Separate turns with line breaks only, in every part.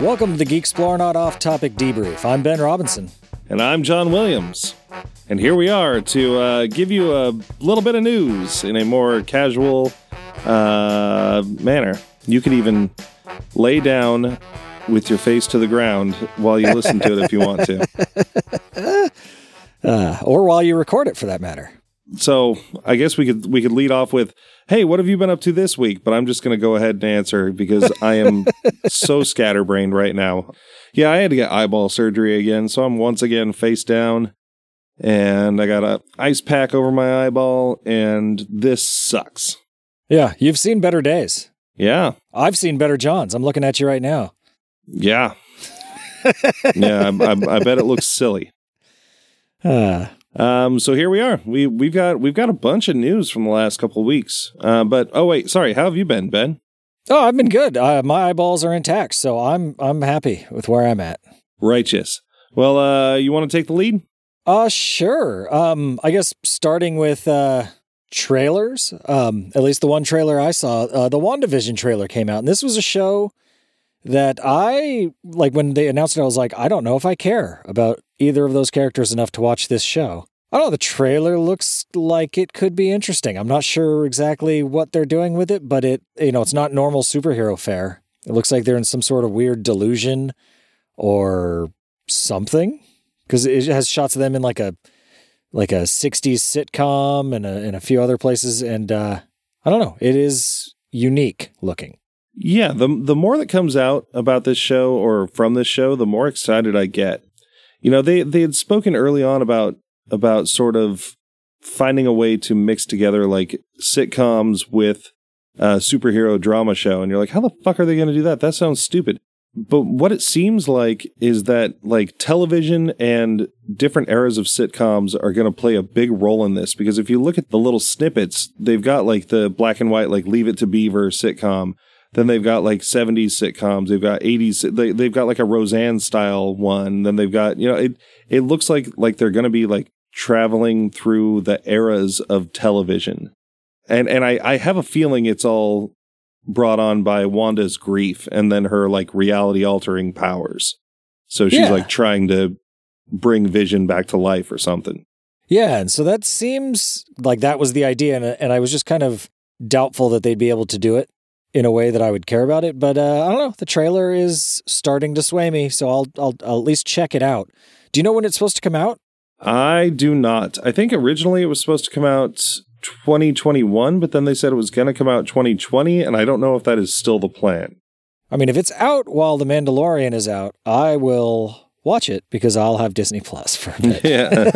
Welcome to the Geek Explorenaut Off Topic Debrief. I'm Ben Robinson.
And I'm John Williams. And here we are to uh, give you a little bit of news in a more casual uh, manner. You could even lay down with your face to the ground while you listen to it if you want to.
Uh, or while you record it, for that matter.
So I guess we could we could lead off with, "Hey, what have you been up to this week?" But I'm just going to go ahead and answer because I am so scatterbrained right now. Yeah, I had to get eyeball surgery again, so I'm once again face down, and I got a ice pack over my eyeball, and this sucks.
Yeah, you've seen better days.
Yeah,
I've seen better Johns. I'm looking at you right now.
yeah, yeah. I, I, I bet it looks silly.
Uh,
Um, so here we are. We we've got we've got a bunch of news from the last couple of weeks. Uh, but oh wait, sorry. How have you been, Ben?
oh, I've been good. Uh, my eyeballs are intact, so I'm I'm happy with where I'm at.
Righteous. Well, uh, you want to take the lead?
Uh sure. Um I guess starting with uh trailers. Um at least the one trailer I saw, uh the WandaVision trailer came out and this was a show that I like when they announced it I was like I don't know if I care about either of those characters enough to watch this show. I don't know the trailer looks like it could be interesting. I'm not sure exactly what they're doing with it, but it you know, it's not normal superhero fare. It looks like they're in some sort of weird delusion or something because it has shots of them in like a like a 60s sitcom and a, and a few other places and uh i don't know it is unique looking
Yeah. The the more that comes out about this show or from this show, the more excited I get. You know, they they had spoken early on about about sort of finding a way to mix together like sitcoms with a superhero drama show, and you're like, how the fuck are they going to do that? That sounds stupid. But what it seems like is that like television and different eras of sitcoms are going to play a big role in this because if you look at the little snippets, they've got like the black and white, like Leave It to Beaver sitcom. Then they've got like 70s sitcoms. They've got 80s. They, they've got like a Roseanne style one. Then they've got, you know, it, it looks like, like they're going to be like traveling through the eras of television. And, and I, I have a feeling it's all brought on by Wanda's grief and then her like reality altering powers. So she's
Yeah.
like trying to bring Vision back to life or something.
yeah and so that seems like that was the idea and, and i was just kind of doubtful that they'd be able to do it in a way that i would care about it but uh, i don't know the trailer is starting to sway me so I'll, I'll i'll at least check it out do you know when it's supposed to come out
I do not. I think originally it was supposed to come out 2021, but then they said it was going to come out 2020, and I don't know if that is still the plan.
i mean if it's out while the mandalorian is out i will watch it because i'll have disney plus for a bit
Yeah.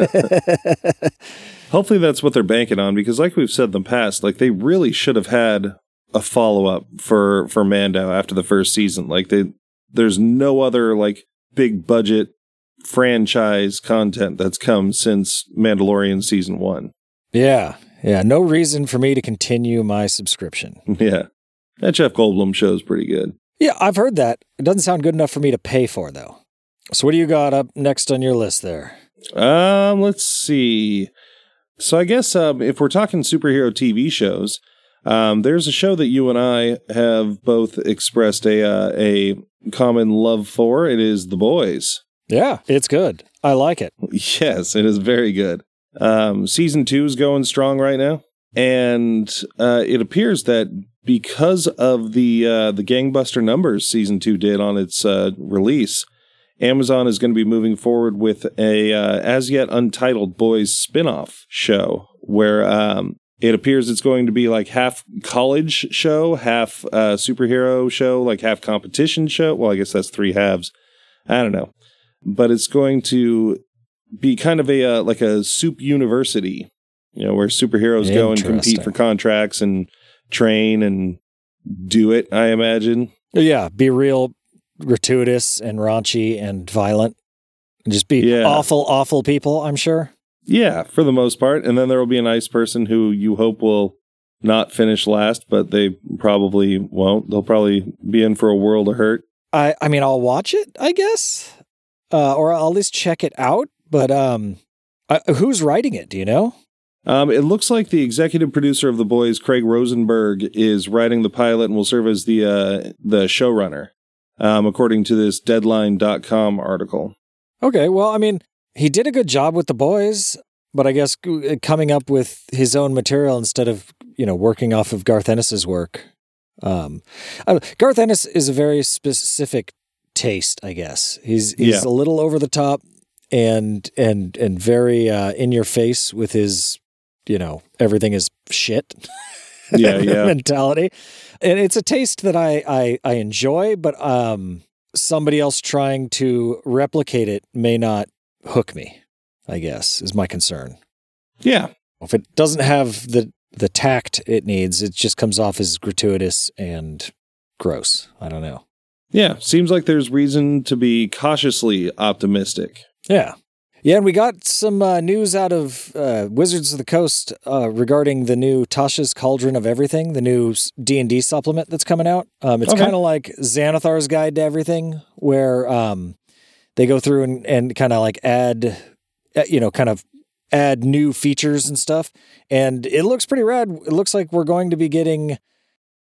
Hopefully that's what they're banking on because like we've said in the past, like they really should have had a follow-up for for Mando after the first season. Like they there's no other like big budget franchise content that's come since Mandalorian season 1.
Yeah. Yeah. No reason for me to continue my subscription.
Yeah. That Jeff Goldblum show is pretty good.
Yeah, I've heard that. It doesn't sound good enough for me to pay for, though. So, what do you got up next on your list there?
Um, let's see. So I guess um, if we're talking superhero TV shows, um, there's a show that you and I have both expressed a uh, a common love for. It is The Boys.
Yeah, it's good. I like it.
Yes, it is very good. Um, season two is going strong right now, and uh, it appears that because of the uh, the gangbuster numbers season two did on its uh, release, Amazon is going to be moving forward with a uh, as yet untitled boys spin-off show where um, it appears it's going to be like half college show, half uh, superhero show, like half competition show. Well, I guess that's three halves. I don't know, but it's going to be kind of a uh, like a soup university, you know, where superheroes go and compete for contracts and train and do it. I imagine.
Yeah, be real gratuitous and raunchy and violent. And just be
Yeah.
awful, awful people, I'm sure.
Yeah, for the most part. And then there will be a nice person who you hope will not finish last, but they probably won't. They'll probably be in for a world of hurt.
I, I mean, I'll watch it, I guess, uh, or I'll at least check it out. But um, I, who's writing it? Do you know?
Um, it looks like the executive producer of The Boys, Craig Rosenberg, is writing the pilot and will serve as the uh, the showrunner. um, according to this Deadline.com article.
Okay, well, I mean, he did a good job with the boys, but I guess uh, coming up with his own material instead of you know working off of Garth Ennis's work. Um, Garth Ennis is a very specific taste, I guess. He's he's
Yeah.
a little over the top and and and very uh, in your face with his you know everything is shit
Yeah, yeah.
mentality, and it's a taste that I I, I enjoy, but um, somebody else trying to replicate it may not hook me. I guess is my concern.
yeah.
If it doesn't have the the tact it needs, it just comes off as gratuitous and gross. I don't know.
Yeah. Seems like there's reason to be cautiously optimistic.
Yeah. Yeah, and we got some uh, news out of uh, Wizards of the Coast uh, regarding the new Tasha's Cauldron of Everything, the new D and D supplement that's coming out. Um, it's
Okay.
kind of like Xanathar's Guide to Everything, where um, they go through and, and kind of like add, uh, you know, kind of add new features and stuff. And it looks pretty rad. It looks like we're going to be getting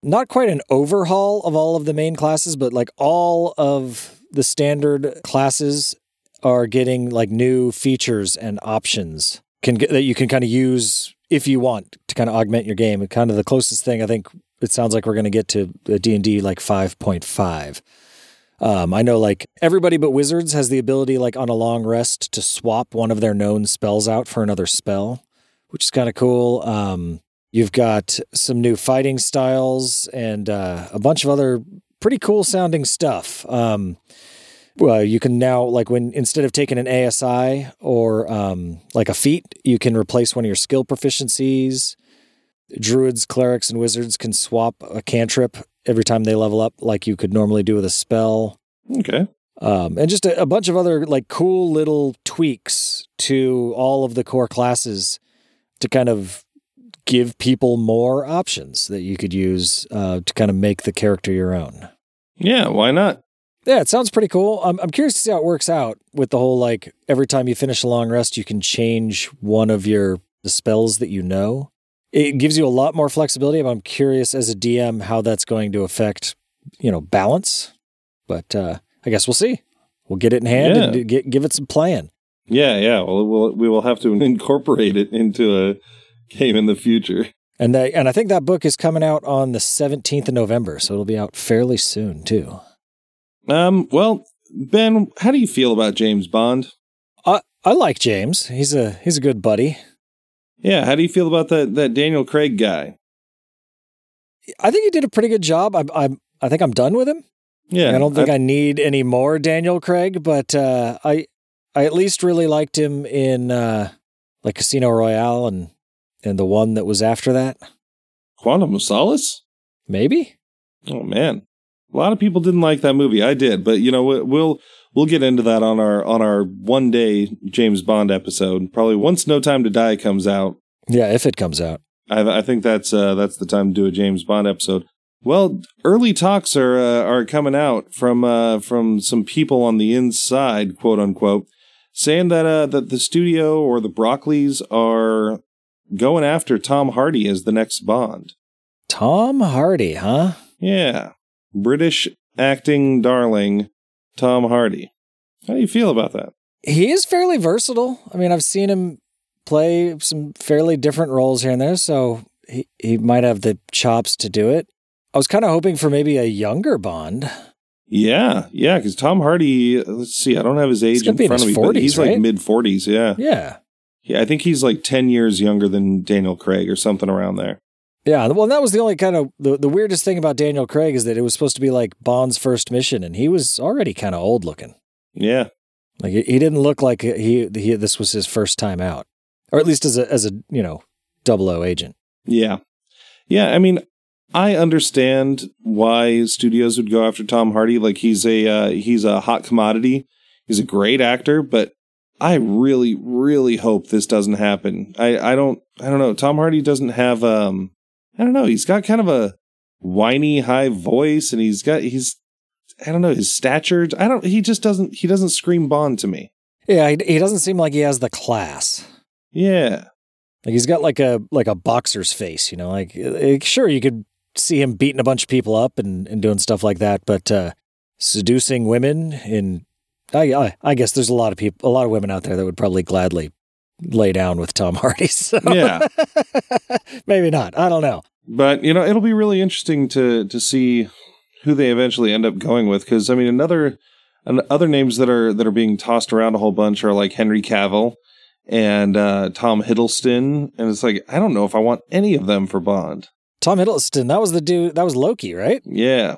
not quite an overhaul of all of the main classes, but like all of the standard classes are getting like new features and options can get, that you can kind of use if you want to kind of augment your game. And kind of the closest thing I think it sounds like we're going to get to D and D like five point five. Um, I know like everybody but wizards has the ability like on a long rest to swap one of their known spells out for another spell, which is kind of cool. Um, you've got some new fighting styles and uh, a bunch of other pretty cool sounding stuff. Um, well, you can now like when instead of taking an ASI or um, like a feat, you can replace one of your skill proficiencies. Druids, clerics, and wizards can swap a cantrip every time they level up, like you could normally do with a spell.
Okay.
Um, and just a, a bunch of other like cool little tweaks to all of the core classes to kind of give people more options that you could use uh, to kind of make the character your own.
Yeah. Why not?
Yeah, it sounds pretty cool. I'm, I'm curious to see how it works out with the whole like every time you finish a long rest, you can change one of your the spells that you know. It gives you a lot more flexibility, but I'm curious as a DM how that's going to affect, you know, balance. But uh, I guess we'll see. We'll get it in hand
Yeah.
and get, give it some playing.
Yeah. Yeah. Well, we'll we will have to incorporate it into a game in the future.
And they, and I think that book is coming out on the 17th of November, so it'll be out fairly soon too.
Um. Well, Ben, how do you feel about James Bond?
I I like James. He's a he's a good buddy.
Yeah. How do you feel about that that Daniel Craig guy?
I think he did a pretty good job. I I I think I'm done with him.
Yeah.
I don't think I, need any more Daniel Craig, but uh, I I at least really liked him in uh, like Casino Royale and and the one that was after that.
Quantum of Solace.
Maybe.
Oh man, a lot of people didn't like that movie. I did, but you know we- we'll we'll get into that on our on our one day James Bond episode. Probably once No Time to Die comes out.
Yeah, if it comes out.
I, I think that's uh, that's the time to do a James Bond episode. Well, early talks are uh, are coming out from uh, from some people on the inside, quote unquote, saying that uh, that the studio or the Broccoli's are going after Tom Hardy as the next Bond.
Tom Hardy, huh?
Yeah, British acting darling Tom Hardy. How do you feel about that?
He is fairly versatile. I mean, I've seen him play some fairly different roles here and there, so he, he might have the chops to do it. I was kind of hoping for maybe a younger Bond.
Yeah, yeah, because Tom Hardy. Let's see, I don't have his age in
be in
front of me, but he's
right?
like mid forties. Yeah.
Yeah.
Yeah, I think he's like 10 years younger than Daniel Craig or something around there.
Yeah, well, that was the only kind of the, the weirdest thing about Daniel Craig is that it was supposed to be like Bond's first mission, and he was already kind of old looking.
Yeah.
Like he, he didn't look like he, he this was his first time out, or at least as a as a you know double O agent.
Yeah. Yeah, I mean, I understand why studios would go after Tom Hardy like he's a uh, he's a hot commodity. He's a great actor, but I really really hope this doesn't happen. I I don't I don't know. Tom Hardy doesn't have um I don't know. He's got kind of a whiny high voice and he's got he's I don't know, his stature. I don't he just doesn't he doesn't scream Bond to me.
Yeah, he, he doesn't seem like he has the class.
Yeah.
Like he's got like a like a boxer's face, you know. Like eh, sure, you could see him beating a bunch of people up and, and doing stuff like that, but uh, seducing women in I, I I guess there's a lot of people a lot of women out there that would probably gladly lay down with Tom Hardy. So
Yeah.
maybe not. I don't know.
But you know, it'll be really interesting to to see who they eventually end up going with. Because I mean, another and other names that are that are being tossed around a whole bunch are like Henry Cavill and uh, Tom Hiddleston, and it's like I don't know if I want any of them for Bond.
Tom Hiddleston, that was the dude that was Loki, right?
Yeah,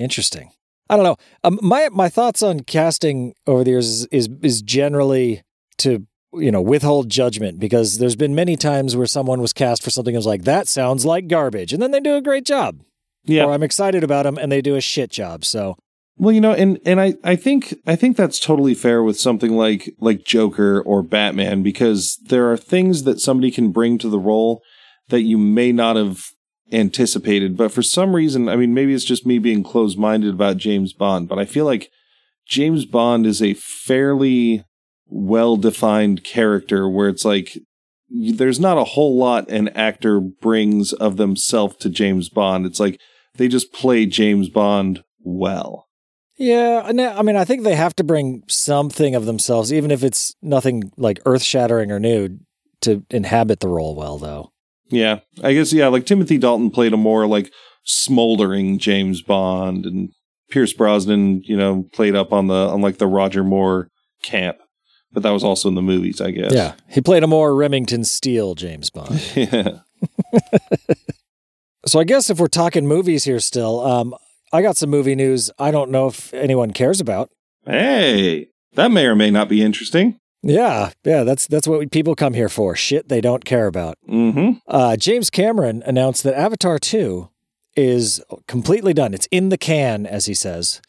Interesting. I don't know. Um, my my thoughts on casting over the years is, is is generally to you know withhold judgment because there's been many times where someone was cast for something that was like that sounds like garbage, and then they do a great job.
yeah.
Or I'm excited about them and they do a shit job. So
Well, you know, and and I I think I think that's totally fair with something like like Joker or Batman because there are things that somebody can bring to the role that you may not have anticipated, but for some reason, I mean, maybe it's just me being closed-minded about James Bond, but I feel like James Bond is a fairly well-defined character where it's like there's not a whole lot an actor brings of themselves to James Bond. It's like they just play James Bond well.
yeah, I mean I think they have to bring something of themselves, even if it's nothing like earth shattering or new, to inhabit the role well. Though.
Yeah, I guess yeah. Like Timothy Dalton played a more like smoldering James Bond, and Pierce Brosnan, you know, played up on the on like the Roger Moore camp, but that was also in the movies, I guess.
Yeah, he played a more Remington Steele James Bond.
yeah.
So I guess if we're talking movies here still, um, I got some movie news. I don't know if anyone cares about.
Hey, that may or may not be interesting.
Yeah, yeah, that's that's what people come here for. Shit they don't care about.
Mm-hmm.
Uh, James Cameron announced that Avatar 2 is completely done. It's in the can, as he says,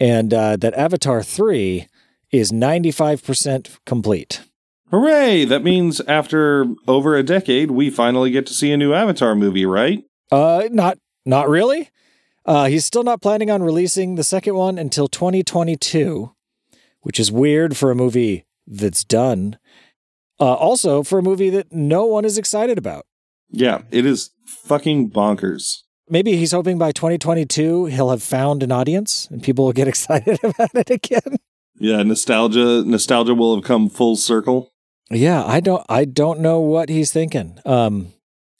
and uh, that Avatar 3 is 95% complete.
Hooray! That means after over a decade, we finally get to see a new Avatar movie, right?
Uh, not not really. Uh, he's still not planning on releasing the second one until 2022, which is weird for a movie that's done. Uh, also, for a movie that no one is excited about.
Yeah, it is fucking bonkers.
Maybe he's hoping by 2022 he'll have found an audience and people will get excited about it again.
Yeah, nostalgia nostalgia will have come full circle.
Yeah, I don't I don't know what he's thinking. Um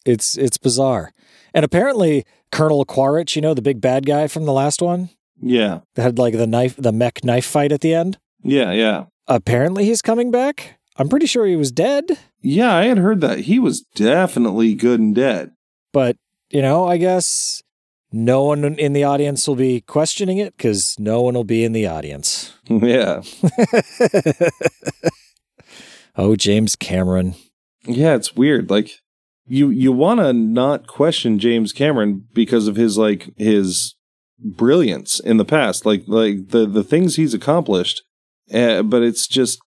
it's it's bizarre. And apparently Colonel Quaritch, you know, the big bad guy from the last one
Yeah.
that had like the knife the mech knife fight at the end.
Yeah, yeah.
Apparently he's coming back. I'm pretty sure he was dead,
Yeah, I had heard that. He was definitely good and dead.
but you know, I guess no one in the audience will be questioning it cuz no one will be in the audience.
yeah.
oh, James Cameron.
Yeah, it's weird. Like you you want to not question James Cameron because of his like his brilliance in the past, like like the the things he's accomplished. Uh, but it's just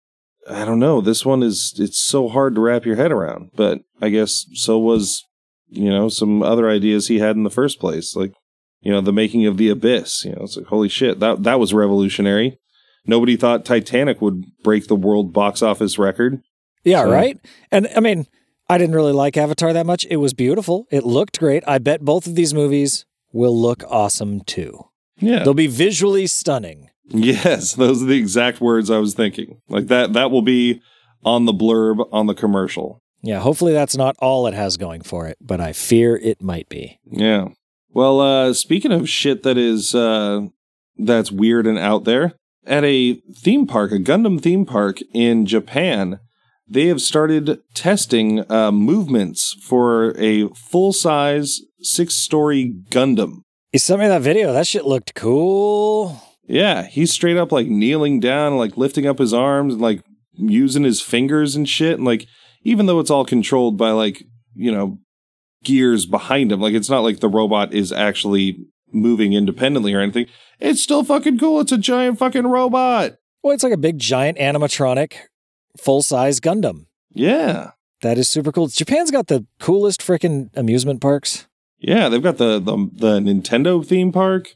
I don't know. This one is it's so hard to wrap your head around. But I guess so was you know some other ideas he had in the first place, like you know the making of the Abyss. You know, it's like holy shit that that was revolutionary. Nobody thought Titanic would break the world box office record.
Yeah,
So-
right. And I mean, I didn't really like Avatar that much. It was beautiful. It looked great. I bet both of these movies will look awesome too.
Yeah,
They'll be visually stunning.
Yes, those are the exact words I was thinking. Like that that will be on the blurb on the commercial.
Yeah, hopefully that's not all it has going for it, but I fear it might be.
Yeah. Well, uh speaking of shit that is uh that's weird and out there, at a theme park, a Gundam theme park in Japan, they have started testing uh movements for a full-size six-story Gundam.
You sent me that video. That shit looked cool.
Yeah, he's straight up like kneeling down, like lifting up his arms, and like using his fingers and shit. And like, even though it's all controlled by like, you know, gears behind him, like it's not like the robot is actually moving independently or anything. It's still fucking cool. It's a giant fucking robot.
Well, it's like a big giant animatronic, full size Gundam.
Yeah.
That is super cool. Japan's got the coolest freaking amusement parks.
Yeah, they've got the the, the Nintendo theme park.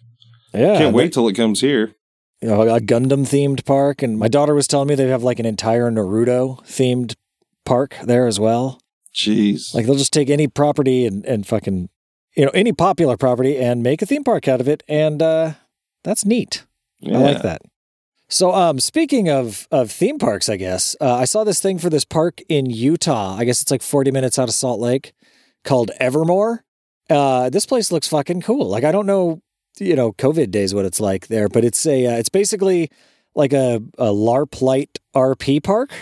Yeah.
Can't wait till it comes here.
you know, a Gundam themed park. And my daughter was telling me they have like an entire Naruto themed park there as well.
Jeez.
Like they'll just take any property and, and fucking, you know, any popular property and make a theme park out of it. And uh, that's neat. I like that. So, um, speaking of of theme parks, I guess uh, I saw this thing for this park in Utah. I guess it's like forty minutes out of Salt Lake, called Evermore. Uh, this place looks fucking cool. Like I don't know, you know, COVID days what it's like there, but it's a uh, it's basically like a a LARP light RP park,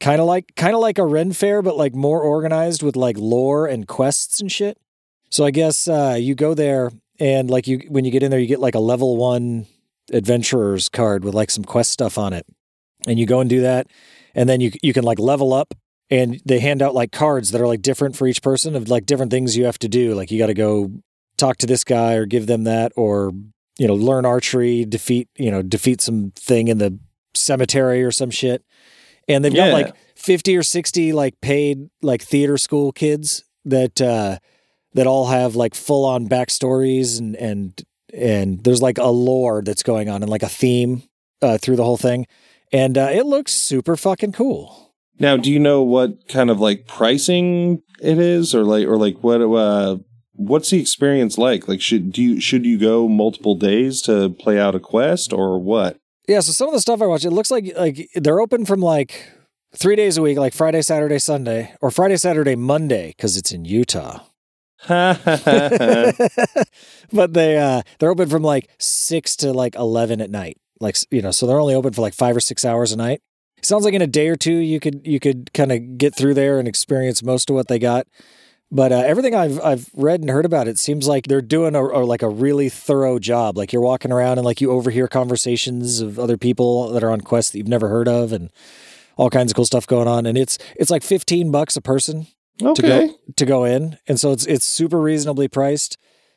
kind of like kind of like a Ren Fair, but like more organized with like lore and quests and shit. So I guess uh, you go there and like you when you get in there, you get like a level one adventurer's card with like some quest stuff on it. And you go and do that. And then you you can like level up and they hand out like cards that are like different for each person of like different things you have to do. Like you got to go talk to this guy or give them that or you know learn archery, defeat, you know, defeat some thing in the cemetery or some shit. And they've
Yeah.
got like 50 or 60 like paid like theater school kids that uh that all have like full on backstories and and and there's like a lore that's going on and like a theme uh, through the whole thing, and uh, it looks super fucking cool.
Now, do you know what kind of like pricing it is, or like, or like what, uh, what's the experience like? Like, should do you should you go multiple days to play out a quest, or what?
Yeah, so some of the stuff I watch, it looks like like they're open from like three days a week, like Friday, Saturday, Sunday, or Friday, Saturday, Monday, because it's in Utah. but they uh they're open from like six to like eleven at night. Like you know, so they're only open for like five or six hours a night. Sounds like in a day or two you could you could kind of get through there and experience most of what they got. But uh, everything I've I've read and heard about it seems like they're doing a, a like a really thorough job. Like you're walking around and like you overhear conversations of other people that are on quests that you've never heard of and all kinds of cool stuff going on. And it's it's like fifteen bucks a person to go to go in, and so it's it's super reasonably priced.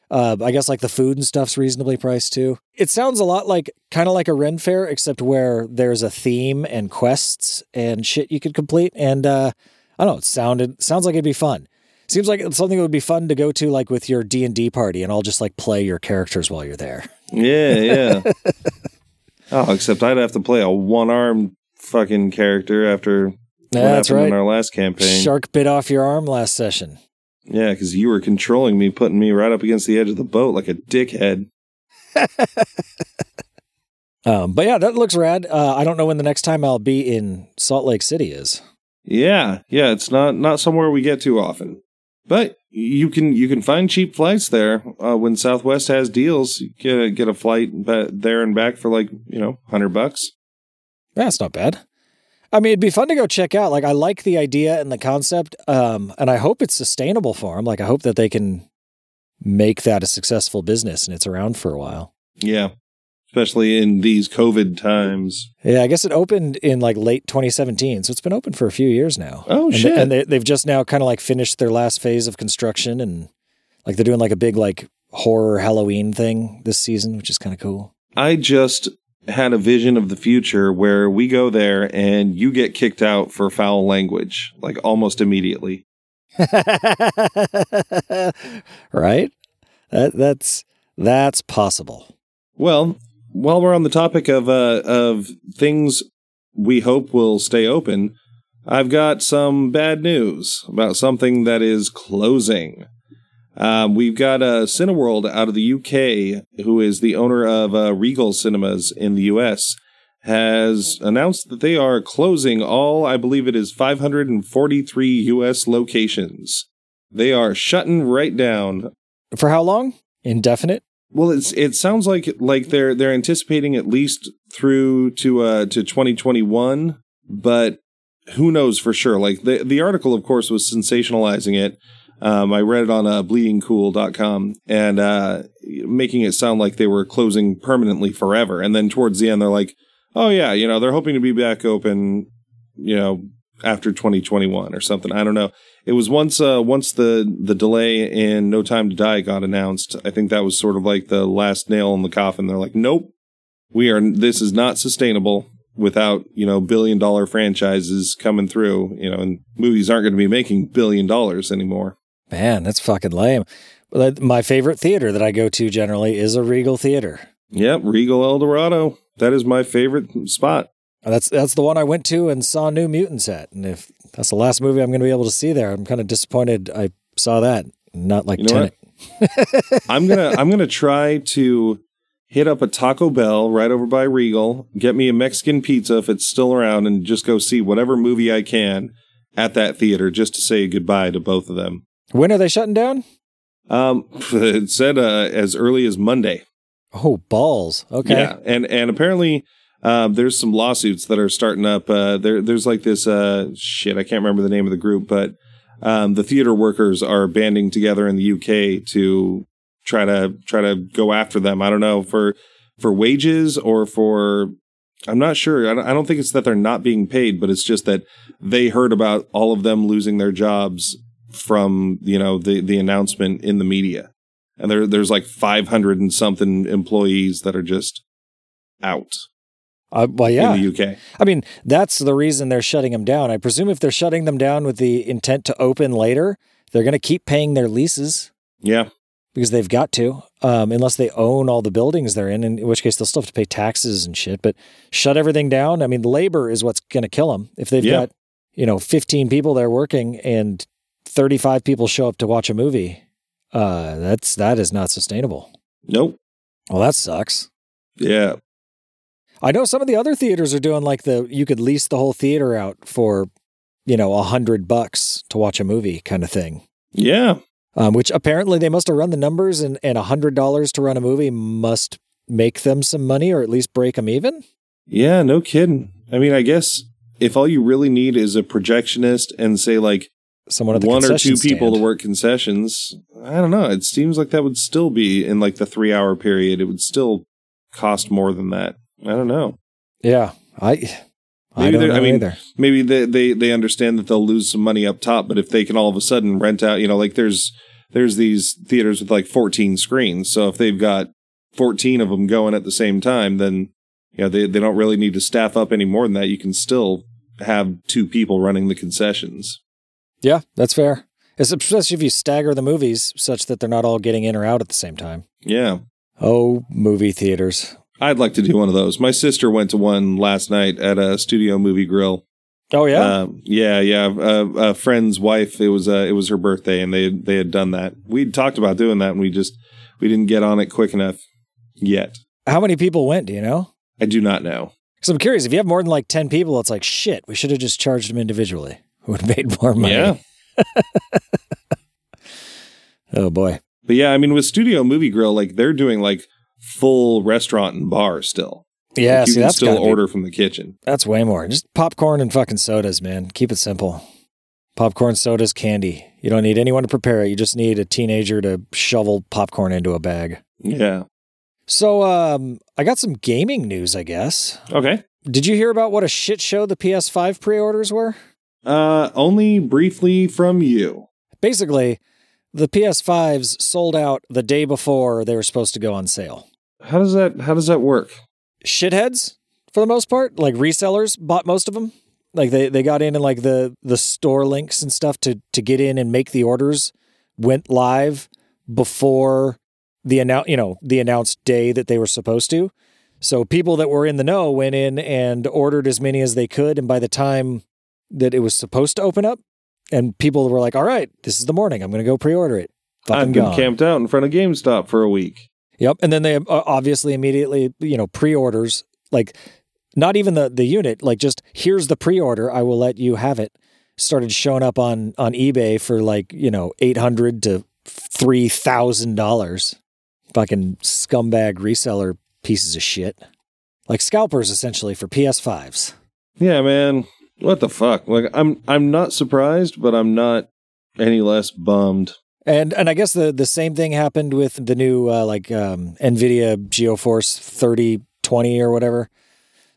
Uh, I guess like the food and stuff's reasonably priced too. It sounds a lot like kind of like a Ren Fair, except where there's a theme and quests and shit you could complete. And uh, I don't know, it sounded sounds like it'd be fun. Seems like it's something that would be fun to go to like with your D and D party, and I'll just like play your characters while you're there.
yeah, yeah. oh, except I'd have to play a one armed fucking character after what happened in our last campaign.
Shark bit off your arm last session.
Yeah, because you were controlling me, putting me right up against the edge of the boat like a dickhead.
Um, but yeah, that looks rad. Uh, I don't know when the next time I'll be in Salt Lake City is.
Yeah, yeah, it's not not somewhere we get too often, but you can you can find cheap flights there uh, when Southwest has deals. You get a, get a flight ba- there and back for like you know hundred bucks.
That's not bad. I mean, it'd be fun to go check out. Like, I like the idea and the concept, um, and I hope it's sustainable for them. Like, I hope that they can make that a successful business and it's around for a while.
Yeah, especially in these COVID times.
Yeah, I guess it opened in like late 2017, so it's been open for a few years now.
Oh
and
shit!
They, and they, they've just now kind of like finished their last phase of construction, and like they're doing like a big like horror Halloween thing this season, which is kind of cool.
I just had a vision of the future where we go there and you get kicked out for foul language like almost immediately.
right? That that's that's possible.
Well, while we're on the topic of uh, of things we hope will stay open, I've got some bad news about something that is closing. Um, we've got uh, Cineworld out of the UK, who is the owner of uh, Regal Cinemas in the US, has announced that they are closing all, I believe it is 543 US locations. They are shutting right down
For how long? Indefinite?
Well, it's it sounds like like they're they're anticipating at least through to uh to 2021, but who knows for sure? Like the the article, of course, was sensationalizing it. Um, I read it on uh, bleedingcool.com and uh, making it sound like they were closing permanently forever. And then towards the end, they're like, "Oh yeah, you know, they're hoping to be back open, you know, after 2021 or something." I don't know. It was once uh, once the the delay in No Time to Die got announced. I think that was sort of like the last nail in the coffin. They're like, "Nope, we are. This is not sustainable." Without you know billion dollar franchises coming through, you know, and movies aren't going to be making billion dollars anymore.
Man, that's fucking lame. But My favorite theater that I go to generally is a Regal theater.
Yep, Regal El Dorado. That is my favorite spot.
That's that's the one I went to and saw New Mutants at. And if that's the last movie I'm going to be able to see there, I'm kind of disappointed I saw that. Not like
You know
Tenet.
I'm gonna I'm gonna try to hit up a Taco Bell right over by Regal, get me a Mexican pizza if it's still around, and just go see whatever movie I can at that theater just to say goodbye to both of them.
When are they shutting down?
Um, it said uh, as early as Monday.
Oh, balls. Okay.
Yeah, and and apparently um, there's some lawsuits that are starting up. Uh, there there's like this uh, shit. I can't remember the name of the group, but um, the theater workers are banding together in the UK to try to try to go after them. I don't know for for wages or for I'm not sure. I don't, I don't think it's that they're not being paid, but it's just that they heard about all of them losing their jobs from you know the the announcement in the media, and there there's like 500 and something employees that are just out
Uh, well, yeah.
in the UK.
I mean, that's the reason they're shutting them down. I presume if they're shutting them down with the intent to open later, they're going to keep paying their leases
Yeah,
because they've got to, um, unless they own all the buildings they're in, in which case they'll still have to pay taxes and shit. But shut everything down. I mean, labor is what's going to kill them. If they've
Yeah.
got, you know, 15 people there working and 35 people show up to watch a movie, uh, that's that is not sustainable.
nope.
Well, that sucks.
Yeah,
I know some of the other theaters are doing like the you could lease the whole theater out for, you know, a hundred bucks to watch a movie kind of thing.
yeah.
Um, which apparently they must have run the numbers and and a hundred dollars to run a movie must make them some money or at least break them even.
Yeah, no kidding. I mean, I guess if all you really need is a projectionist and say like
Someone at the
one or two people
stand.
to work concessions, I don't know. It seems like that would still be in like the three hour period. It would still cost more than that. I don't know.
Yeah, I. I
Maybe
know
I mean,
either.
Maybe they, they they understand that they'll lose some money up top, but if they can all of a sudden rent out, you know, like there's there's these theaters with like 14 screens. So if they've got 14 of them going at the same time, then you know they they don't really need to staff up any more than that. You can still have two people running the concessions.
Yeah, that's fair. Especially if you stagger the movies such that they're not all getting in or out at the same time.
Yeah.
Oh, movie theaters.
I'd like to do one of those. My sister went to one last night at a studio movie grill.
Oh yeah.
Um, yeah, yeah. A, a friend's wife. It was uh, it was her birthday, and they they had done that. We'd talked about doing that, and we just we didn't get on it quick enough yet.
How many people went? Do you know?
I do not know.
Because I'm curious, if you have more than like 10 people, it's like, shit, we should have just charged them individually. Would have made more money?
Yeah,
Oh, boy.
but yeah, I mean, with Studio Movie Grill, like they're doing like full restaurant and bar still.
Yeah,
Like, you
see,
can still
gotta be-
order from the kitchen.
that's way more. Just popcorn and fucking sodas, man. Keep it simple. Popcorn, sodas, candy. You don't need anyone to prepare it. You just need a teenager to shovel popcorn into a bag.
Yeah.
So, um, I got some gaming news, I guess.
Okay.
Did you hear about what a shit show the PS5 pre orders were?
Uh, only briefly from you.
Basically, the PS5s sold out the day before they were supposed to go on sale.
How does that How does that work?
shitheads for the most part. Like resellers bought most of them. Like they, they got in and like the the store links and stuff to to get in and make the orders went live before the announce you know the announced day that they were supposed to. So people that were in the know went in and ordered as many as they could, and by the time that it was supposed to open up, and people were like, "All right, this is the morning. I'm going to go pre-order it." Fucking
I've been
gone.
camped out in front of GameStop for a week.
Yep, and then they uh, obviously immediately, you know, pre-orders like not even the the unit, like just here's the pre-order, I will let you have it. Started showing up on on eBay for like, you know, 800 to $3,000. Fucking scumbag reseller pieces of shit. Like scalpers essentially for PS5s.
Yeah, man. What the fuck? Like I'm I'm not surprised, but I'm not any less bummed.
And and I guess the the same thing happened with the new uh, like um, Nvidia GeForce 3020 or whatever.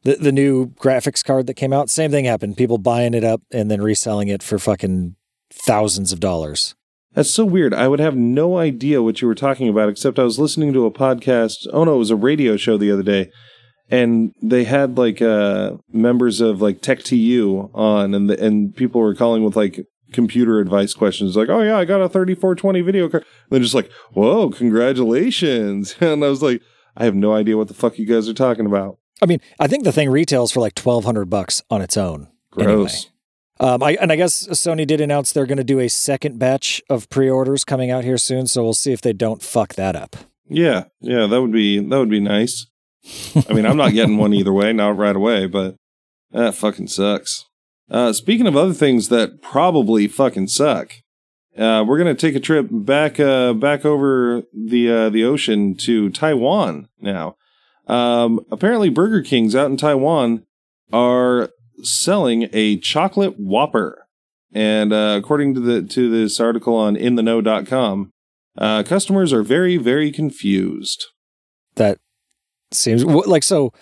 The the new graphics card that came out, same thing happened. People buying it up and then reselling it for fucking thousands of dollars.
That's so weird. I would have no idea what you were talking about, except I was listening to a podcast. Oh no, it was a radio show the other day, and they had like uh, members of like Tech TU on, and the, and people were calling with like computer advice questions, like, "Oh yeah, I got a thirty four twenty video card." And they're just like, "Whoa, congratulations!" And I was like, "I have no idea what the fuck you guys are talking about."
I mean, I think the thing retails for like twelve hundred bucks on its own. anyway.
Gross.
Um, I, and I guess Sony did announce they're going to do a second batch of pre-orders coming out here soon, so we'll see if they don't fuck that up.
Yeah, yeah, that would be that would be nice. I mean, I'm not getting one either way, not right away, but that fucking sucks. Uh, speaking of other things that probably fucking suck, uh, we're gonna take a trip back uh, back over the uh, the ocean to Taiwan now. Um, apparently, Burger Kings out in Taiwan are selling a chocolate Whopper, and uh, according to the to this article on InTheKnow.com, uh, customers are very very confused.
That seems like so.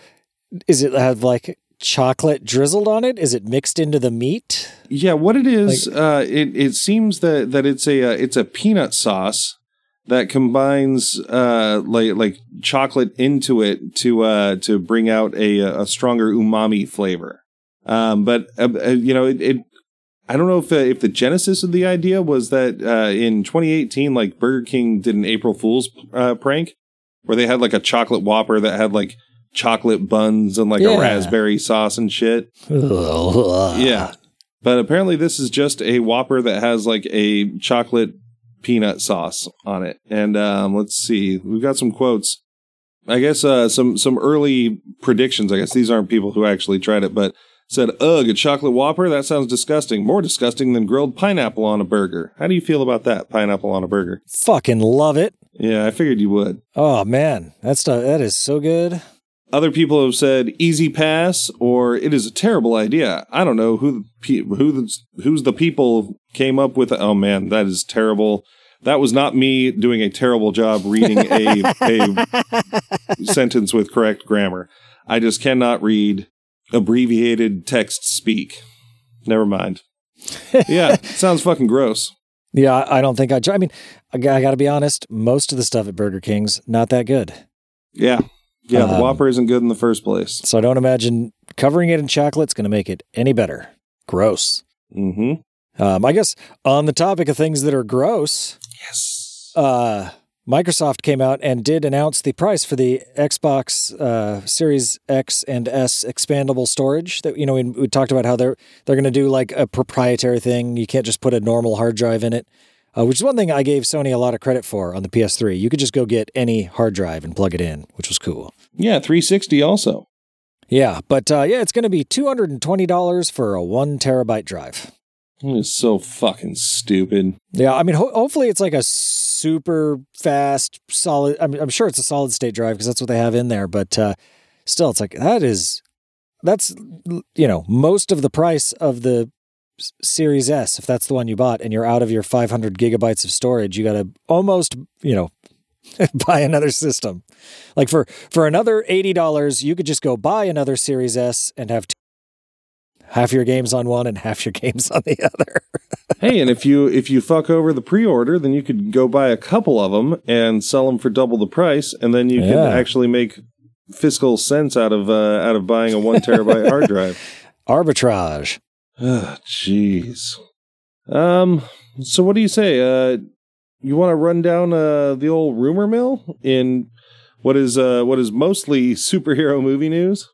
Is it have like chocolate drizzled on it? Is it mixed into the meat?
Yeah, what it is, like, uh, it it seems that that it's a uh, it's a peanut sauce that combines uh, like like chocolate into it to uh, to bring out a a stronger umami flavor. Um, but uh, uh you know, it, it, I don't know if uh, if the genesis of the idea was that uh, in 2018, like Burger King did an April Fool's prank where they had like a chocolate Whopper that had like chocolate buns and like yeah. a raspberry sauce and shit. yeah. But apparently this is just a Whopper that has like a chocolate peanut sauce on it. And um, let's see. We've got some quotes. I guess uh, some some early predictions. I guess these aren't people who actually tried it, but said, "Ugh, a chocolate Whopper? That sounds disgusting. More disgusting than grilled pineapple on a burger." How do you feel about that? Pineapple on a burger?
Fucking love it.
Yeah, I figured you would.
Oh man, that's that is so good.
Other people have said easy pass or it is a terrible idea. I don't know who the, who who's the people came up with. Oh man, that is terrible. That was not me doing a terrible job reading a, a sentence with correct grammar. I just cannot read abbreviated text speak. Never mind. Yeah, sounds fucking gross.
Yeah, I don't think I. I mean, I, I got to be honest. Most of the stuff at Burger King's not that good.
Yeah, yeah, the um, Whopper isn't good in the first place.
So I don't imagine covering it in chocolate's going to make it any better. Gross.
Hmm.
Um, I guess on the topic of things that are gross.
Yes.
Uh, Microsoft came out and did announce the price for the Xbox uh, Series X and S expandable storage. That you know, we, we talked about how they're they're going to do like a proprietary thing. You can't just put a normal hard drive in it uh, which is one thing I gave Sony a lot of credit for on the PS3. You could just go get any hard drive and plug it in, which was cool.
Yeah, 360 also.
Yeah, but uh, yeah, it's going to be $220 for a one terabyte drive.
It's so fucking stupid.
Yeah, I mean, ho- hopefully it's like a super fast, solid. I mean, I'm sure it's a solid state drive because that's what they have in there. But uh, still, it's like that is that's you know most of the price of the Series S, if that's the one you bought, and you're out of your 500 gigabytes of storage, you got to almost, you know, buy another system. Like for for another eighty dollars, you could just go buy another Series S and have two, half your games on one and half your games on the other.
hey, and if you if you fuck over the pre-order, then you could go buy a couple of them and sell them for double the price, and then you yeah. can actually make fiscal sense out of uh, out of buying a one terabyte hard drive.
Arbitrage.
Oh, jeez. Um. So, what do you say? Uh, you want to run down uh the old rumor mill in what is uh what is mostly superhero movie news?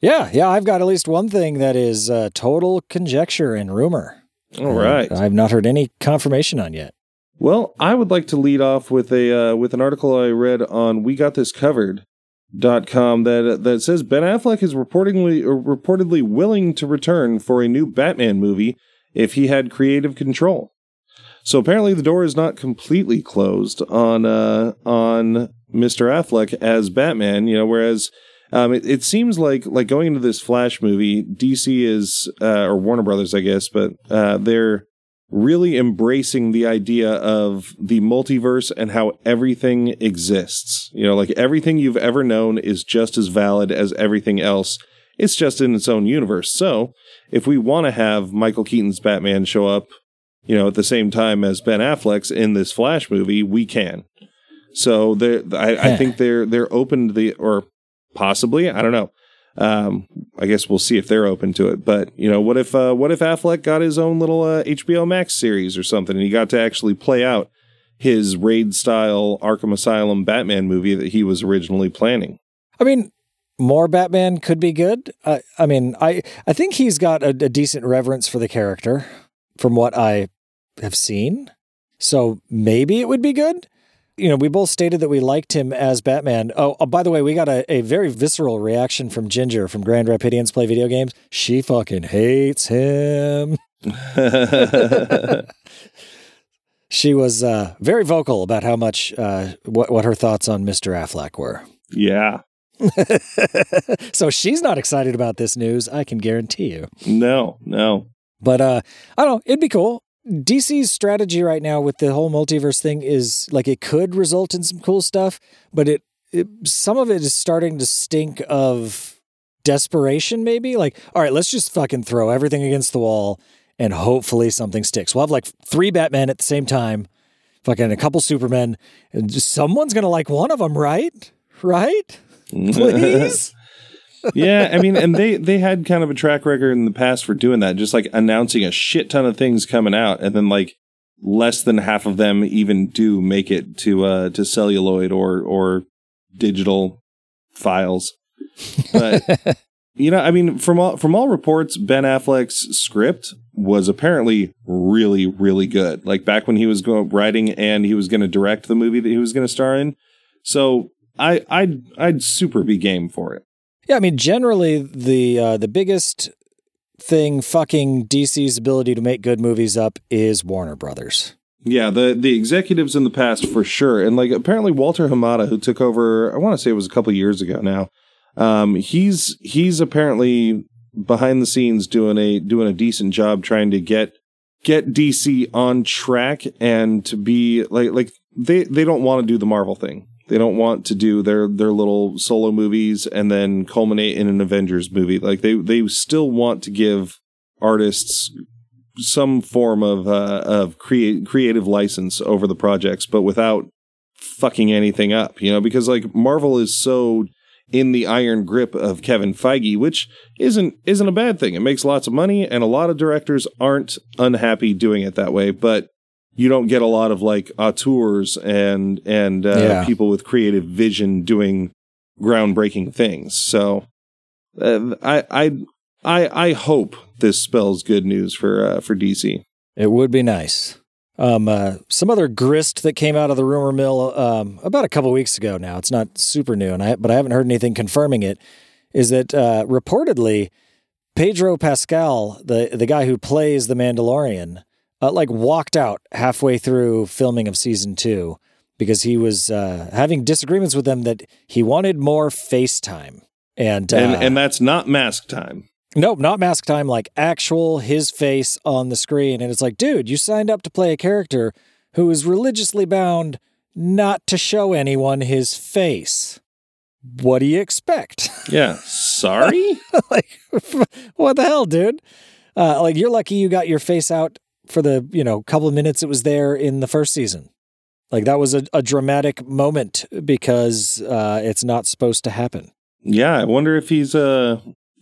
Yeah, yeah. I've got at least one thing that is uh, total conjecture and rumor.
All right.
I've not heard any confirmation on yet.
Well, I would like to lead off with a uh, with an article I read on We Got This Covered dot com that that says Ben Affleck is reportedly reportedly willing to return for a new Batman movie if he had creative control. So apparently the door is not completely closed on uh, on Mr. Affleck as Batman. You know, whereas um, it, it, seems like like going into this Flash movie, DC is uh, or Warner Brothers, I guess, but uh, they're really embracing the idea of the multiverse and how everything exists. You know, like everything you've ever known is just as valid as everything else. It's just in its own universe. So, if we want to have Michael Keaton's Batman show up, you know, at the same time as Ben Affleck's in this Flash movie, we can. So, I, I think they're they're open to the or possibly, I don't know. Um, I guess we'll see if they're open to it. But you know, what if uh, what if Affleck got his own little uh, HBO Max series or something, and he got to actually play out his raid style Arkham Asylum Batman movie that he was originally planning?
I mean, more Batman could be good. I, I mean, I I think he's got a, a decent reverence for the character, from what I have seen. So maybe it would be good. You know, we both stated that we liked him as Batman. Oh, oh by the way, we got a, a very visceral reaction from Ginger from Grand Rapidians Play Video Games. She fucking hates him. she was uh, very vocal about how much uh, what what her thoughts on Mister Affleck were.
Yeah.
so she's not excited about this news. I can guarantee you.
No, no.
But uh, I don't know. It'd be cool. DC's strategy right now with the whole multiverse thing is like it could result in some cool stuff, but it, it some of it is starting to stink of desperation. Maybe like, all right, let's just fucking throw everything against the wall and hopefully something sticks. We'll have like three Batman at the same time, fucking a couple Supermen, and someone's gonna like one of them, right? Right? Please.
Yeah, I mean, and they they had kind of a track record in the past for doing that, just like announcing a shit ton of things coming out, and then like less than half of them even do make it to uh to celluloid or or digital files. But you know, I mean, from all from all reports, Ben Affleck's script was apparently really, really good. Like back when he was going writing and he was going to direct the movie that he was going to star in. So I I'd I'd super be game for it.
Yeah, I mean, generally the uh, the biggest thing fucking DC's ability to make good movies up is Warner Brothers.
Yeah, the the executives in the past for sure, and like apparently Walter Hamada, who took over, I want to say it was a couple years ago now. Um, he's he's apparently behind the scenes doing a doing a decent job trying to get get DC on track and to be like like they they don't want to do the Marvel thing. They don't want to do their their little solo movies and then culminate in an Avengers movie. Like they they still want to give artists some form of uh, of create creative license over the projects, but without fucking anything up. You know, because like Marvel is so in the iron grip of Kevin Feige, which isn't isn't a bad thing. It makes lots of money, and a lot of directors aren't unhappy doing it that way. But you don't get a lot of like auteurs and and uh, yeah. people with creative vision doing groundbreaking things. So uh, I I I I hope this spells good news for uh, for DC.
It would be nice. Um, uh, some other grist that came out of the rumor mill um, about a couple weeks ago. Now it's not super new, and I but I haven't heard anything confirming it. Is that uh, reportedly Pedro Pascal, the the guy who plays the Mandalorian, uh, like walked out halfway through filming of season two because he was uh, having disagreements with them that he wanted more FaceTime. And,
and uh, and that's not mask time.
Nope, not mask time, like actual his face on the screen. And it's like, dude, you signed up to play a character who is religiously bound not to show anyone his face. What do you expect?
Yeah. Sorry?
like, what the hell, dude? Uh, like, you're lucky you got your face out for the, you know, couple of minutes it was there in the first season. Like, that was a, a dramatic moment because uh, it's not supposed to happen.
Yeah. I wonder if he's uh,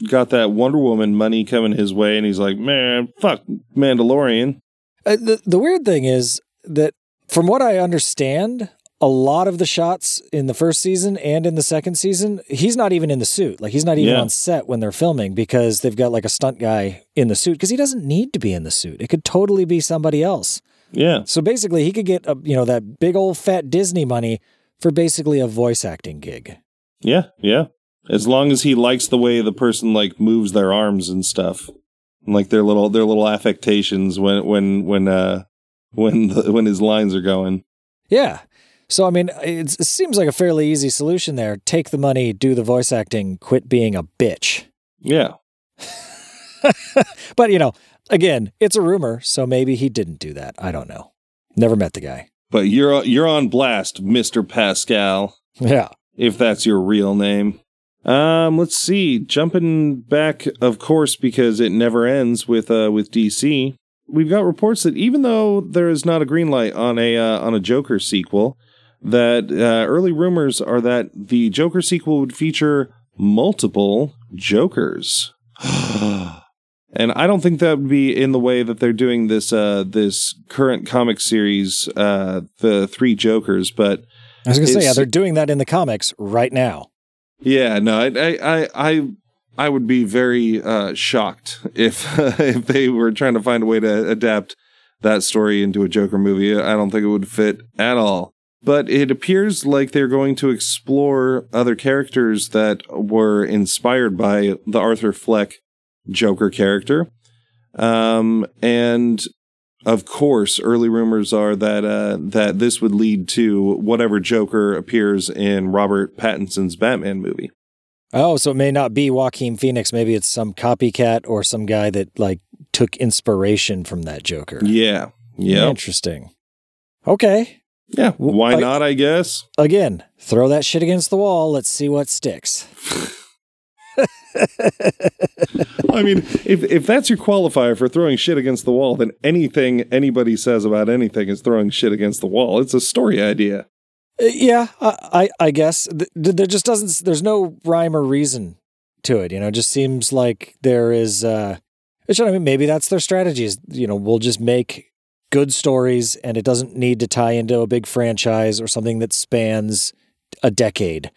got that Wonder Woman money coming his way, and he's like, man, fuck Mandalorian.
Uh, the the weird thing is that, from what I understand, a lot of the shots in the first season and in the second season, he's not even in the suit. Like he's not even yeah. on set when they're filming because they've got like a stunt guy in the suit because he doesn't need to be in the suit. It could totally be somebody else.
Yeah.
So basically, he could get a, you know that big old fat Disney money for basically a voice acting gig.
Yeah, yeah. As long as he likes the way the person like moves their arms and stuff, and, like their little their little affectations when when when uh when the, when his lines are going.
Yeah. So I mean, it seems like a fairly easy solution there. Take the money, do the voice acting, quit being a bitch.
Yeah.
but you know, again, it's a rumor, so maybe he didn't do that. I don't know. Never met the guy.
But you're you're on blast, Mister Pascal.
Yeah.
If that's your real name. Um, let's see. Jumping back, of course, because it never ends with uh with DC. We've got reports that even though there is not a green light on a uh, on a Joker sequel, that uh, early rumors are that the Joker sequel would feature multiple Jokers. and I don't think that would be in the way that they're doing this uh this current comic series, uh the three Jokers, but
I was gonna say, yeah, they're doing that in the comics right now.
Yeah, no, I, I, I, I would be very uh, shocked if if they were trying to find a way to adapt that story into a Joker movie. I don't think it would fit at all. But it appears like they're going to explore other characters that were inspired by the Arthur Fleck Joker character. Um, and of course, early rumors are that uh, that this would lead to whatever Joker appears in Robert Pattinson's Batman movie.
Oh, so it may not be Joaquin Phoenix. Maybe it's some copycat or some guy that like took inspiration from that Joker.
Yeah. Yeah.
Interesting. Okay.
Yeah. Why
I-
not? I guess.
Again, throw that shit against the wall. Let's see what sticks.
I mean, if if that's your qualifier for throwing shit against the wall, then anything anybody says about anything is throwing shit against the wall. It's a story idea.
Uh, Yeah, I, I, I guess Th- th- there just doesn't. There's no rhyme or reason to it. You know, it just seems like there is. uh Which I mean, maybe that's their strategy. Is you know, we'll just make good stories, and it doesn't need to tie into a big franchise or something that spans a decade.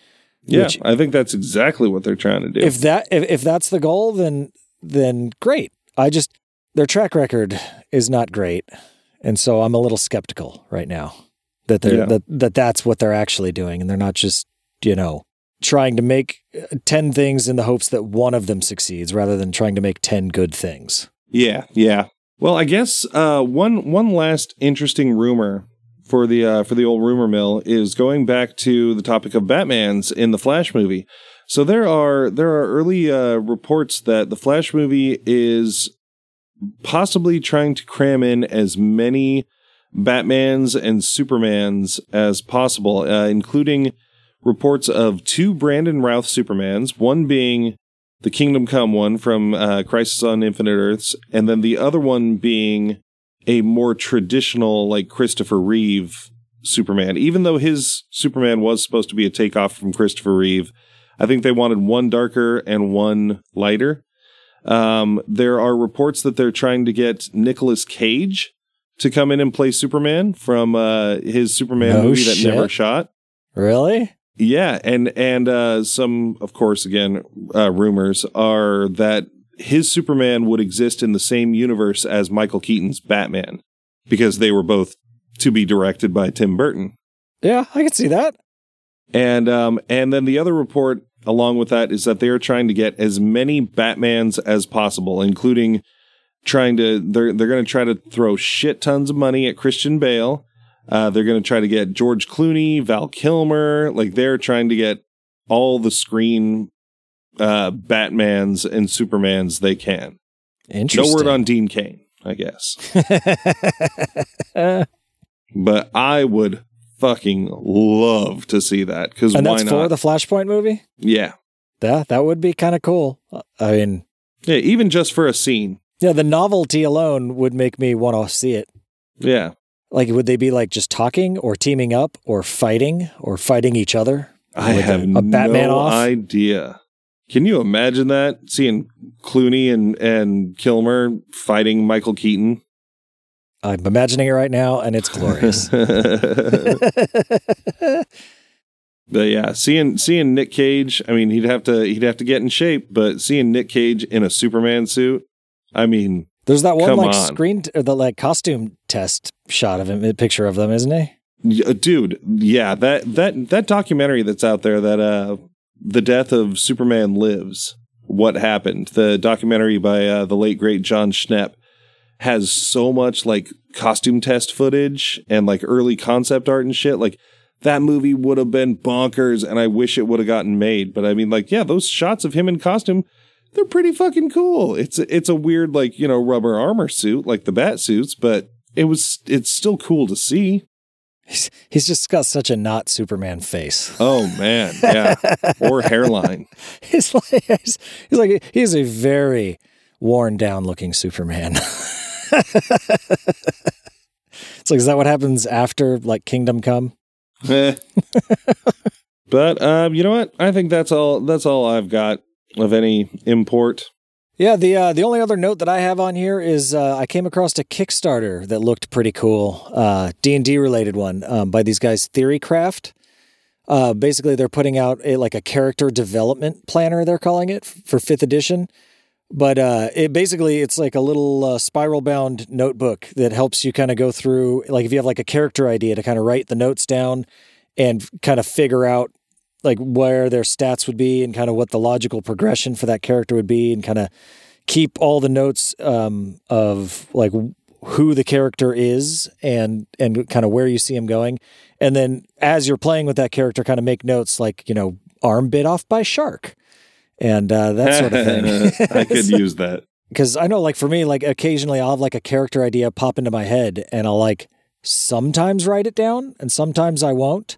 Yeah,
Which-
I think that's exactly what they're trying to do.
If that if, if that's the goal, then then great. I just their track record is not great, and so I'm a little skeptical right now that they're
Yeah.
that, that that's what they're actually doing, and they're not just you know trying to make uh, ten things in the hopes that one of them succeeds, rather than trying to make ten good things.
Yeah, yeah. Well, I guess uh, one one last interesting rumor for the uh, for the old rumor mill is going back to the topic of Batman's in the Flash movie. So there are there are early uh, reports that the Flash movie is possibly trying to cram in as many Batmans and Supermans as possible, uh, including reports of two Brandon Routh Supermans, one being the Kingdom Come one from uh, Crisis on Infinite Earths, and then the other one being a more traditional, like Christopher Reeve Superman. Even though his Superman was supposed to be a takeoff from Christopher Reeve, I think they wanted one darker and one lighter. Um, there are reports that they're trying to get Nicolas Cage to come in and play Superman from uh, his Superman
No
movie that never shot.
Really?
Yeah, and and uh, some, of course, again, uh, rumors are that his Superman would exist in the same universe as Michael Keaton's Batman because they were both to be directed by Tim Burton.
Yeah, I can see that.
And um, and then the other report along with that is that they are trying to get as many Batmans as possible, including trying to they're they're going to try to throw shit tons of money at Christian Bale. Uh, they're going to try to get George Clooney, Val Kilmer. Like they're trying to get all the screen uh, Batmans and Supermans they can. No word on Dean Cain, I guess. But I would fucking love to see that because
and that's
not?
for the Flashpoint movie.
yeah,
That that would be kind of cool. Uh, I mean,
yeah, even just for a scene.
yeah, the novelty alone would make me want to see it.
Yeah,
Like, would they be like just talking or teaming up or fighting or fighting each other?
I
With
have
a, a Batman
no
off.
idea. Can you imagine that? Seeing Clooney and and Kilmer fighting Michael Keaton.
I'm imagining it right now, and it's glorious.
But yeah, seeing seeing Nick Cage, I mean, he'd have to he'd have to get in shape, but seeing Nick Cage in a Superman suit, I mean,
There's that one
Come
like
on.
screen or the like costume test shot of him, a picture of them, isn't he?
y- uh, dude, yeah, that that that documentary that's out there that uh the death of Superman lives, what happened? The documentary by uh, the late great Jon Schnepp has so much like costume test footage and like early concept art and shit. Like that movie would have been bonkers, and I wish it would have gotten made. But I mean, like, yeah, those shots of him in costume, they're pretty fucking cool. It's a, it's a weird like you know rubber armor suit like the bat suits, but it was it's still cool to see.
He's, he's just got such a not Superman face.
Oh man, yeah, or hairline.
He's like he's, he's like he's a very worn down looking Superman. it's like is that what happens after like Kingdom Come?
Eh. but um, you know what? I think that's all. That's all I've got of any import.
Yeah, the uh, the only other note that I have on here is uh, I came across a Kickstarter that looked pretty cool, uh, D and D related one um, by these guys Theorycraft. Uh, basically, they're putting out a like a character development planner. They're calling it for fifth edition, but uh, it basically it's like a little uh, spiral bound notebook that helps you kind of go through like if you have like a character idea to kind of write the notes down and kind of figure out like where their stats would be and kind of what the logical progression for that character would be and kind of keep all the notes um, of like who the character is and and kind of where you see him going and then as you're playing with that character kind of make notes like you know arm bit off by shark and uh, that sort of thing
I could use that.
because I know, like for me, like occasionally I'll have like a character idea pop into my head, and I'll like sometimes write it down, and sometimes I won't.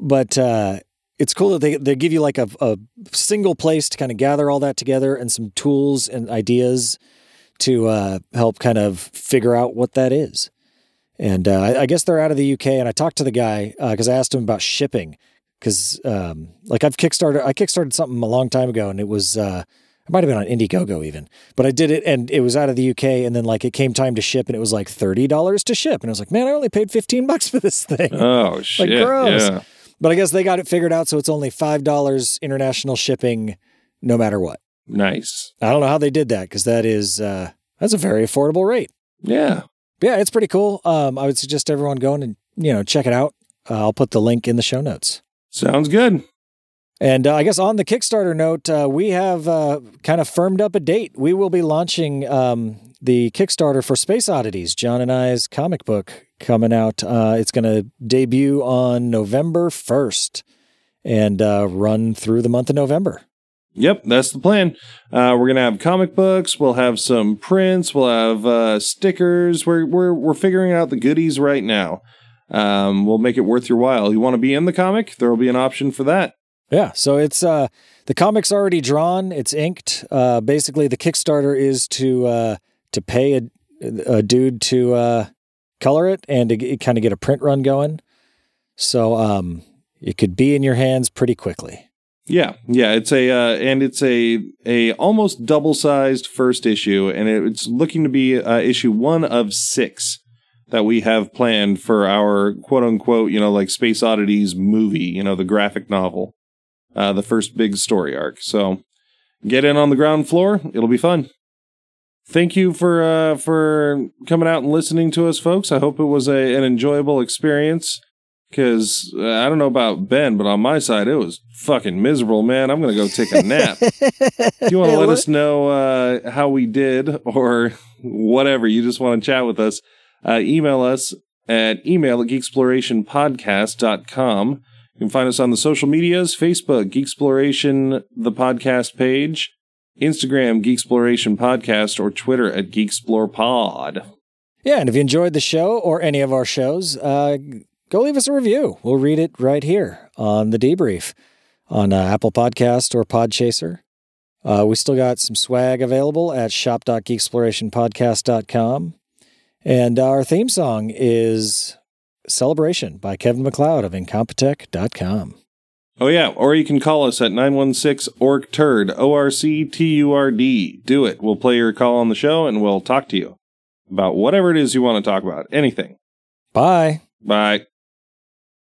But uh, it's cool that they they give you like a, a single place to kind of gather all that together, and some tools and ideas to uh, help kind of figure out what that is. And uh, I, I guess they're out of the UK, and I talked to the guy because I asked him about shipping because um, like I've kickstarted I kickstarted something a long time ago and it was uh, it might have been on Indiegogo even, but I did it and it was out of the UK and then like it came time to ship and it was like thirty dollars to ship and I was like, man, I only paid fifteen bucks for this thing.
Oh shit!
gross.
Yeah,
But I guess they got it figured out, so it's only five dollars international shipping, no matter what.
nice.
I don't know how they did that because that is uh, that's a very affordable rate.
Yeah,
yeah, it's pretty cool. Um, I would suggest everyone going and you know check it out. Uh, I'll put the link in the show notes.
sounds good.
And uh, I guess on the Kickstarter note, uh, we have uh, kind of firmed up a date. We will be launching um, the Kickstarter for Space Oddities, John and I's comic book coming out. Uh, it's going to debut on November 1st and uh, run through the month of November.
Yep, that's the plan. Uh, we're gonna have comic books. We'll have some prints. We'll have uh, stickers. We're we're we're figuring out the goodies right now. Um, we'll make it worth your while. You want to be in the comic? There will be an option for that.
Yeah, so it's uh, the comic's already drawn. It's inked. Uh, basically, the Kickstarter is to uh, to pay a, a dude to uh, color it and to kind of get a print run going. So um, it could be in your hands pretty quickly.
Yeah, yeah. It's a uh, and it's a a almost double sized first issue, and it's looking to be uh, issue one of six that we have planned for our quote unquote, you know, like Space Oddities movie, you know, the graphic novel, uh, the first big story arc. So get in on the ground floor; it'll be fun. Thank you for uh, for coming out and listening to us, folks. I hope it was a, an enjoyable experience. Because uh, I don't know about Ben, but on my side, it was fucking miserable, man. I'm going to go take a nap. if you want to let us know uh, how we did or whatever, you just want to chat with us, uh, email us at email at geeksplorationpodcast.com. You can find us on the social medias Facebook, Geeksploration, the podcast page, Instagram, Geeksploration Podcast, or Twitter at GeeksplorePod.
Yeah, and if you enjoyed the show or any of our shows, uh, go leave us a review. We'll read it right here on the debrief on uh, Apple Podcast or Podchaser. Uh, we still got some swag available at shop.geeksplorationpodcast.com. And our theme song is Celebration by Kevin MacLeod of Incompetech.com.
Oh, yeah. Or you can call us at 916 ORC TURD, O R C T U R D. Do it. We'll play your call on the show and we'll talk to you about whatever it is you want to talk about. Anything.
Bye.
Bye.